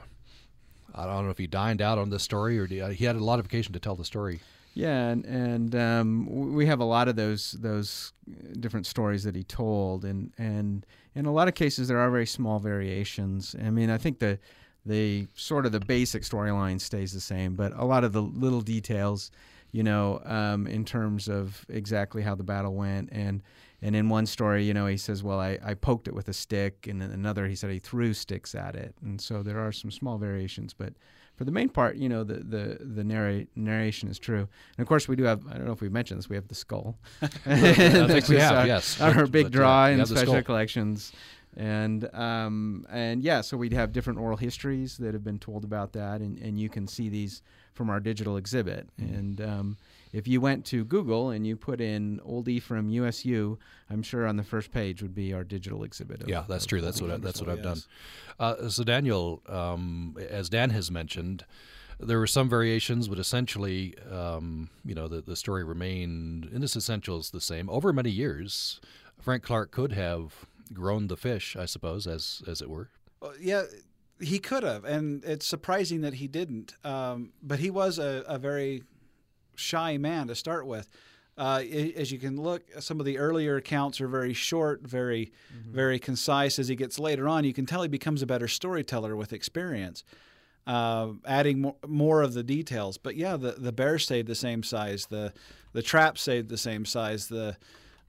I don't know if he dined out on this story or he had a lot of occasion to tell the story. Yeah, and and um, we have a lot of those those different stories that he told, and and in a lot of cases there are very small variations. I mean, I think the the sort of the basic storyline stays the same, but a lot of the little details, you know, um, in terms of exactly how the battle went and. And in one story, you know, he says, "Well, I, I poked it with a stick," and in another, he said he threw sticks at it. And so there are some small variations, but for the main part, you know, the the the narrate, narration is true. And of course, we do have. I don't know if we've mentioned this. We have the skull. I think we have. our, yes, our But, big uh, draw you in special collections. And um, and yeah, so we'd have different oral histories that have been told about that, and, and you can see these from our digital exhibit. Mm-hmm. And um, if you went to Google and you put in Old Ephraim USU, I'm sure on the first page would be our digital exhibit. of- Yeah, that's of true. That's what I, that's what I've Wonderful, done. Uh, so Daniel, um, as Dan has mentioned, there were some variations, but essentially, um, you know, the the story remained in its essentials the same over many years. Frank Clark could have grown the fish, I suppose, as as it were. Well, yeah, he could have, and it's surprising that he didn't. Um, but he was a, a very shy man to start with. Uh, as you can look, some of the earlier accounts are very short, very, very concise. As he gets later on, you can tell he becomes a better storyteller with experience, uh, adding more, more of the details. But yeah, the the bear stayed the same size. The the trap stayed the same size. The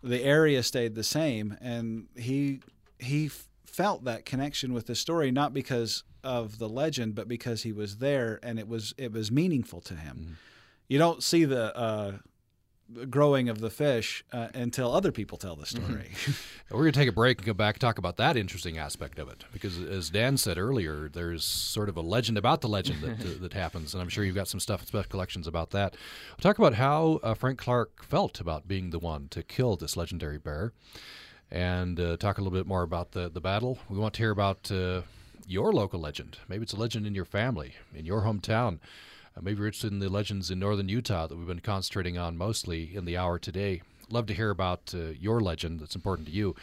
the area stayed the same, and he he f- felt that connection with the story not because of the legend, but because he was there and it was it was meaningful to him. You don't see the uh, growing of the fish uh, until other people tell the story. We're going to take a break and come back and talk about that interesting aspect of it. Because as Dan said earlier, there's sort of a legend about the legend that, uh, that happens. And I'm sure you've got some stuff in special collections about that. We'll talk about how uh, Frank Clark felt about being the one to kill this legendary bear and uh, talk a little bit more about the, the battle. We want to hear about uh, your local legend. Maybe it's a legend in your family, in your hometown. Uh, maybe you're interested in the legends in northern Utah that we've been concentrating on mostly in the hour today. Love to hear about uh, your legend that's important to you.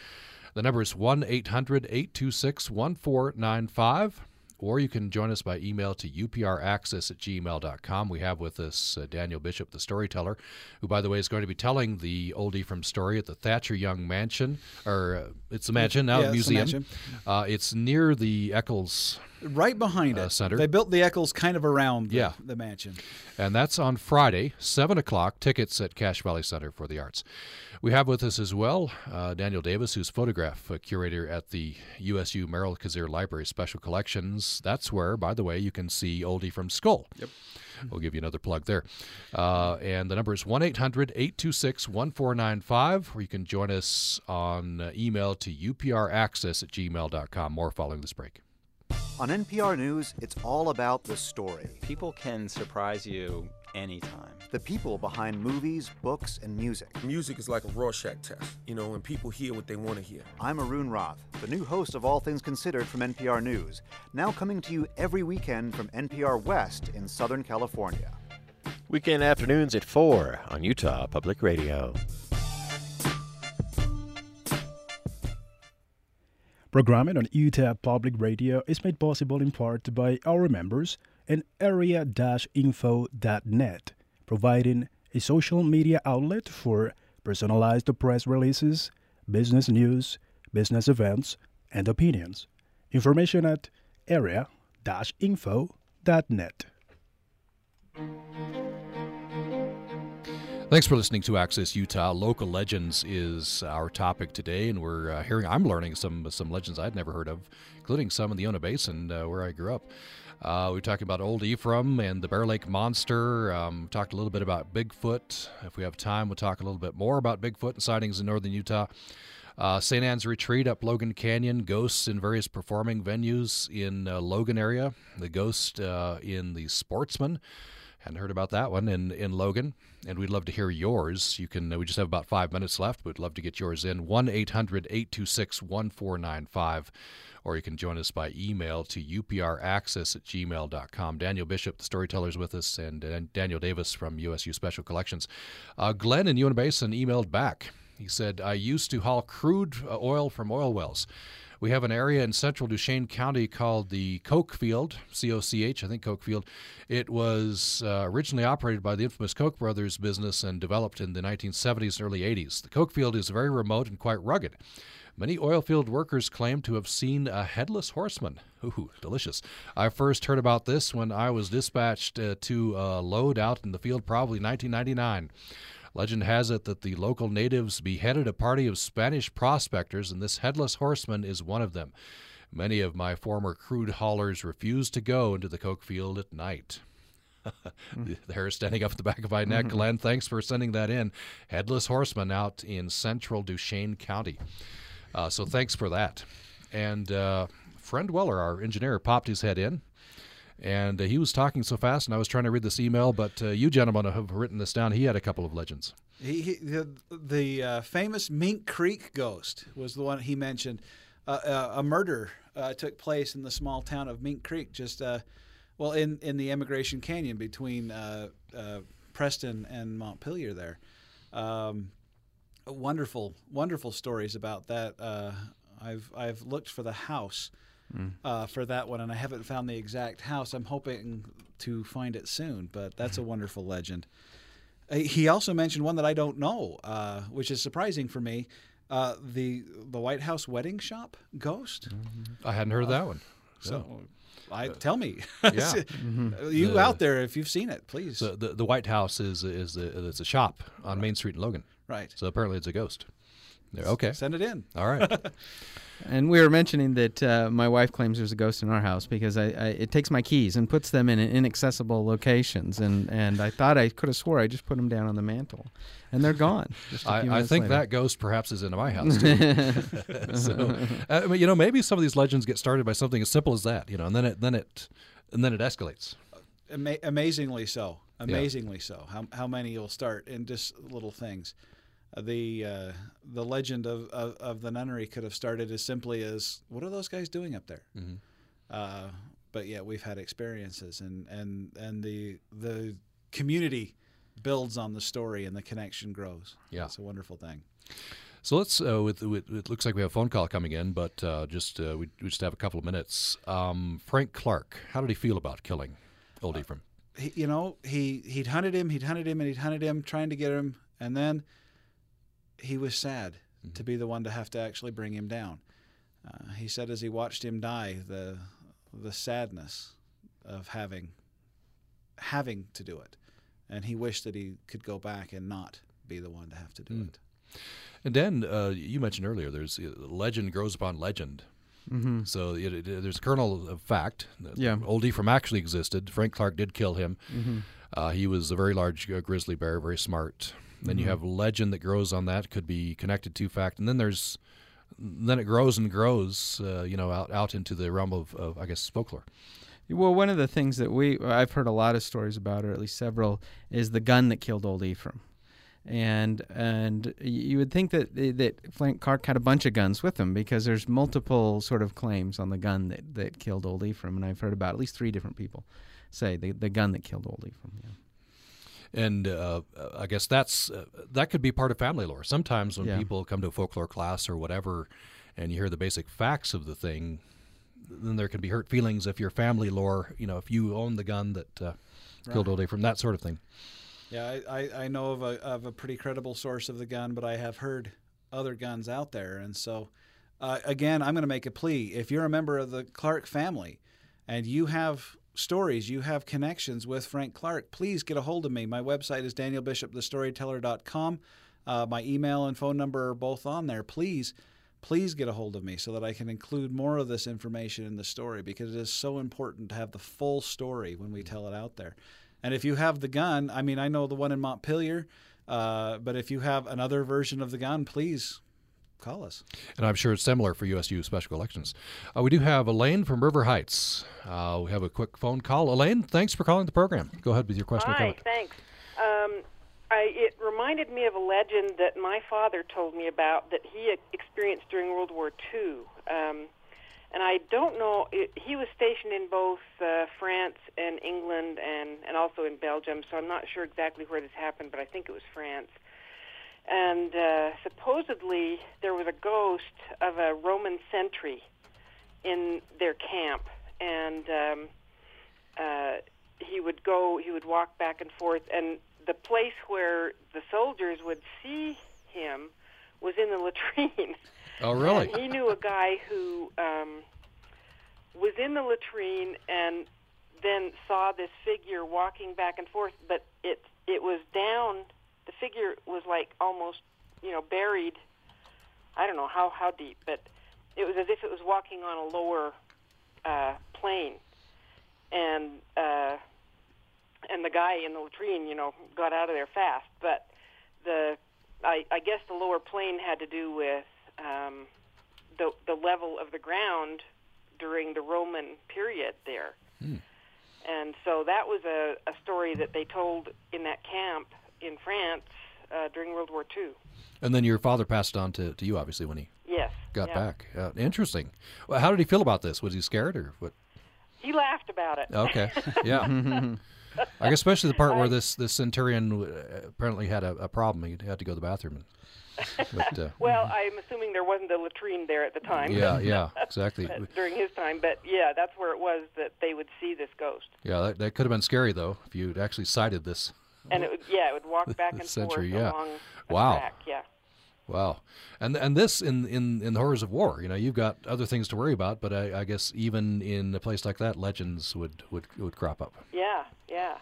The number is 1 800 826 1495, or you can join us by email to upraccess at gmail.com. We have with us uh, Daniel Bishop, the storyteller, who, by the way, is going to be telling the Old Ephraim story at the Thatcher Young Mansion, or uh, it's a mansion now, Yeah, it's a museum. mansion. Uh, it's near the Eccles right behind Uh, it, center. they built the Eccles kind of around the, Yeah. the mansion. and that's on Friday, 7 o'clock. Tickets at Cache Valley Center for the Arts. We have with us as well uh, Daniel Davis, who's photograph uh, curator at the USU Merrill Cazier Library Special Collections. That's where, by the way, you can see Old Ephraim Skull. Yep. We'll give you another plug there. Uh, and the number is 1 800 826 1495, or you can join us on uh, email to upraccess at gmail.com. More following this break. On NPR News, it's all about the story. People can surprise you anytime. The people behind movies, books, and music. Music is like a Rorschach test, you know, and people hear what they want to hear. I'm Arun Rath, the new host of All Things Considered from NPR News, now coming to you every weekend from NPR West in Southern California. Weekend afternoons at 4 on Utah Public Radio. Programming on Utah Public Radio is made possible in part by our members and area-info.net, providing a social media outlet for personalized press releases, business news, business events, and opinions. Information at area-info.net. Thanks for listening to Access Utah. Local legends is our topic today, and we're uh, hearing. I'm learning some some legends I'd never heard of, including some in the Uinta Basin uh, where I grew up. Uh, we talked about Old Ephraim and the Bear Lake Monster. Um, talked a little bit about Bigfoot. If we have time, we'll talk a little bit more about Bigfoot and sightings in northern Utah. Uh, St. Anne's Retreat up Logan Canyon, ghosts in various performing venues in uh, Logan area. The ghost uh, in the Sportsman. Hadn't heard about that one in, in Logan, and we'd love to hear yours. You can. We just have about five minutes left. We'd love to get yours in. 1 800 826 1495, or you can join us by email to upraccess at gmail.com. Daniel Bishop, the storyteller, is with us, and, and Daniel Davis from USU Special Collections. Uh, Glenn in Uinta Basin emailed back. He said, I used to haul crude uh, oil from oil wells. We have an area in central Duchesne County called the Coke Field, C O C H, I think Coke Field. It was uh, originally operated by the infamous Koch brothers business and developed in the 1970s and early 80s. The Coke Field is very remote and quite rugged. Many oilfield workers claim to have seen a headless horseman. Ooh, delicious. I first heard about this when I was dispatched uh, to a load out in the field, probably 1999. Legend has it that the local natives beheaded a party of Spanish prospectors, and this headless horseman is one of them. Many of my former crude haulers refused to go into the coke field at night. the hair standing up at the back of my neck. Mhm. Glenn, thanks for sending that in. Headless horseman out in central Duchesne County. Uh, so thanks for that. And uh, friend Weller, our engineer, popped his head in. And uh, he was talking so fast, and I was trying to read this email, but uh, you gentlemen have written this down. He had a couple of legends. He, he the, the uh, famous Mink Creek ghost was the one he mentioned. Uh, uh, a murder uh, took place in the small town of Mink Creek, just well in in the Emigration Canyon between Preston and Montpelier. There, um, wonderful, wonderful stories about that. I've I've looked for the house. Mm. Uh, for that one, and I haven't found the exact house. I'm hoping to find it soon, but that's a wonderful legend. Uh, He also mentioned one that I don't know, uh, which is surprising for me. Uh, the the White House wedding shop ghost. I hadn't heard of that one. So, I tell me, Yeah. Uh, you The- out there, if you've seen it, please. The, the, the White House is is a, it's a shop on Main Street in Logan. Right. So apparently it's a ghost. There, okay. Send it in. All right. And we were mentioning that uh, my wife claims there's a ghost in our house because I, I it takes my keys and puts them in inaccessible locations, and, and I thought I could have swore I just put them down on the mantle, and they're gone. Just a few I, I think later. that ghost perhaps is into my house too. so, uh, you know, maybe some of these legends get started by something as simple as that, you know, and then it then it and then it escalates. Ama- amazingly so. Amazingly so. How, how many will start in just little things? Uh, the uh, the legend of, of, of the nunnery could have started as simply as what are those guys doing up there? Mhm. Uh, but yeah, we've had experiences, and, and, and the the community builds on the story, and the connection grows. Yeah. it's a wonderful thing. So let's. Uh, with, with it looks like we have a phone call coming in, but uh, just uh, we, we just have a couple of minutes. Um, Frank Clark, how did he feel about killing old Ephraim? he, you know, he he'd hunted him, he'd hunted him, and he'd hunted him, trying to get him, and then he was sad to be the one to have to actually bring him down. Uh, he said as he watched him die, the the sadness of having having to do it, and he wished that he could go back and not be the one to have to do Mm. it. And Dan, uh, you mentioned earlier, there's uh, legend grows upon legend. Mhm. So it, it, there's a kernel of fact. Yeah. Old Ephraim actually existed. Frank Clark did kill him. Mhm. Uh, he was a very large uh, grizzly bear, very smart. Then you Mhm. have legend that grows on that, could be connected to fact, and then there's then it grows and grows, uh, you know, out out into the realm of, of I guess folklore. Well, one of the things that we I've heard a lot of stories about, or at least several, is the gun that killed old Ephraim. And and you would think that that Frank Clark had a bunch of guns with him because there's multiple sort of claims on the gun that, that killed old Ephraim, and I've heard about at least three different people say the the gun that killed old Ephraim. Yeah. And uh, I guess that's uh, that could be part of family lore. Sometimes when Yeah. people come to a folklore class or whatever, and you hear the basic facts of the thing, then there can be hurt feelings if your family lore, you know, if you own the gun that uh, killed Right. old Ephraim, that sort of thing. Yeah, I, I, I know of a of a pretty credible source of the gun, but I have heard other guns out there, and so uh, again, I'm going to make a plea. If you're a member of the Clark family, and you have stories, you have connections with Frank Clark, please get a hold of me. My website is danielbishopthestoryteller.com. Uh, my email and phone number are both on there. Please, please get a hold of me so that I can include more of this information in the story because it is so important to have the full story when we tell it out there. And if you have the gun, I mean, I know the one in Montpelier, uh, but if you have another version of the gun, please call us. And I'm sure it's similar for USU special elections. Uh, we do have Elaine from River Heights. Uh, we have a quick phone call. Elaine, thanks for calling the program. Go ahead with your question or Hi, thanks. Um, I, it reminded me of a legend that my father told me about that he experienced during World War II. Um, and I don't know, it, he was stationed in both uh, France and England and, and also in Belgium, so I'm not sure exactly where this happened, but I think it was France. And uh, supposedly there was a ghost of a Roman sentry in their camp, and um, uh, he would go, he would walk back and forth, and the place where the soldiers would see him was in the latrine. Oh, really? And he knew a guy who um, was in the latrine and then saw this figure walking back and forth, but it it was down. The figure was like almost, you know, buried. I don't know how how deep, but it was as if it was walking on a lower uh, plane, and uh, and the guy in the latrine, you know, got out of there fast. But the I, I guess the lower plane had to do with um, the the level of the ground during the Roman period there. Hmm. And so that was a, a story that they told in that camp in France uh, during World War II. And then your father passed on to, to you, obviously, when he Yes. got yeah. back. Uh, interesting. Well, how did he feel about this? Was he scared or what? He laughed about it. Okay. Yeah. I guess especially the part where this this centurion uh, apparently had a, a problem. He had to go to the bathroom. And, but, uh, well, I'm assuming there wasn't a latrine there at the time. Yeah, yeah, exactly. During his time, but yeah, that's where it was that they would see this ghost, yeah, that, that could have been scary though if you'd actually sighted this. And it would yeah, it would walk back and Century, forth yeah. along Wow. track. Yeah. Wow, and and this in, in in the horrors of war, you know, you've got other things to worry about, but I, I guess even in a place like that, legends would would, would crop up. Yeah, yeah.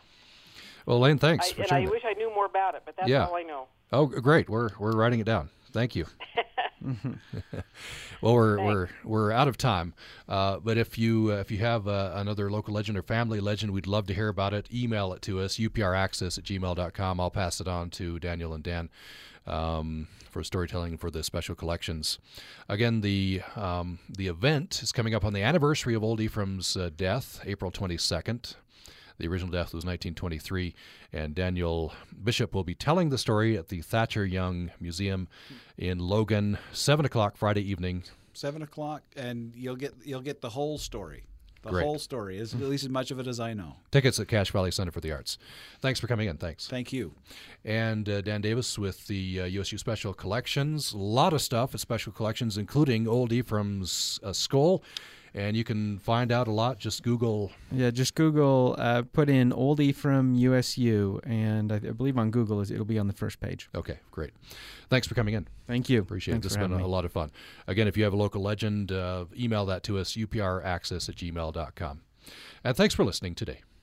Well, Lane, thanks I, for and. I that. wish I knew more about it, but that's Yeah. all I know. Oh, great! We're we're writing it down. Thank you. well, we're we're we're out of time, uh, but if you uh, if you have uh, another local legend or family legend, we'd love to hear about it. Email it to us upraccess at gmail.com. I'll pass it on to Daniel and Dan um, for storytelling for the special collections. Again, the um, the event is coming up on the anniversary of Old Ephraim's uh, death, April twenty second. The original death was 1923, and Daniel Bishop will be telling the story at the Thatcher Young Museum in Logan, seven o'clock Friday evening. Seven o'clock, and you'll get you'll get the whole story. The Great. whole story, is at least as much of it as I know. Tickets at Cache Valley Center for the Arts. Thanks for coming in. Thanks. Thank you. And uh, Dan Davis with the uh, USU Special Collections. A lot of stuff at Special Collections, including Old Ephraim's uh, skull. And you can find out a lot. Just Google. Yeah, just Google, uh, put in Old Ephraim USU, and I, I believe on Google it'll be on the first page. Okay, great. Thanks for coming in. Thank you. Appreciate Thanks it. This has been a, a lot of fun. Again, if you have a local legend, uh, email that to us, upraccess at gmail.com. And thanks for listening today.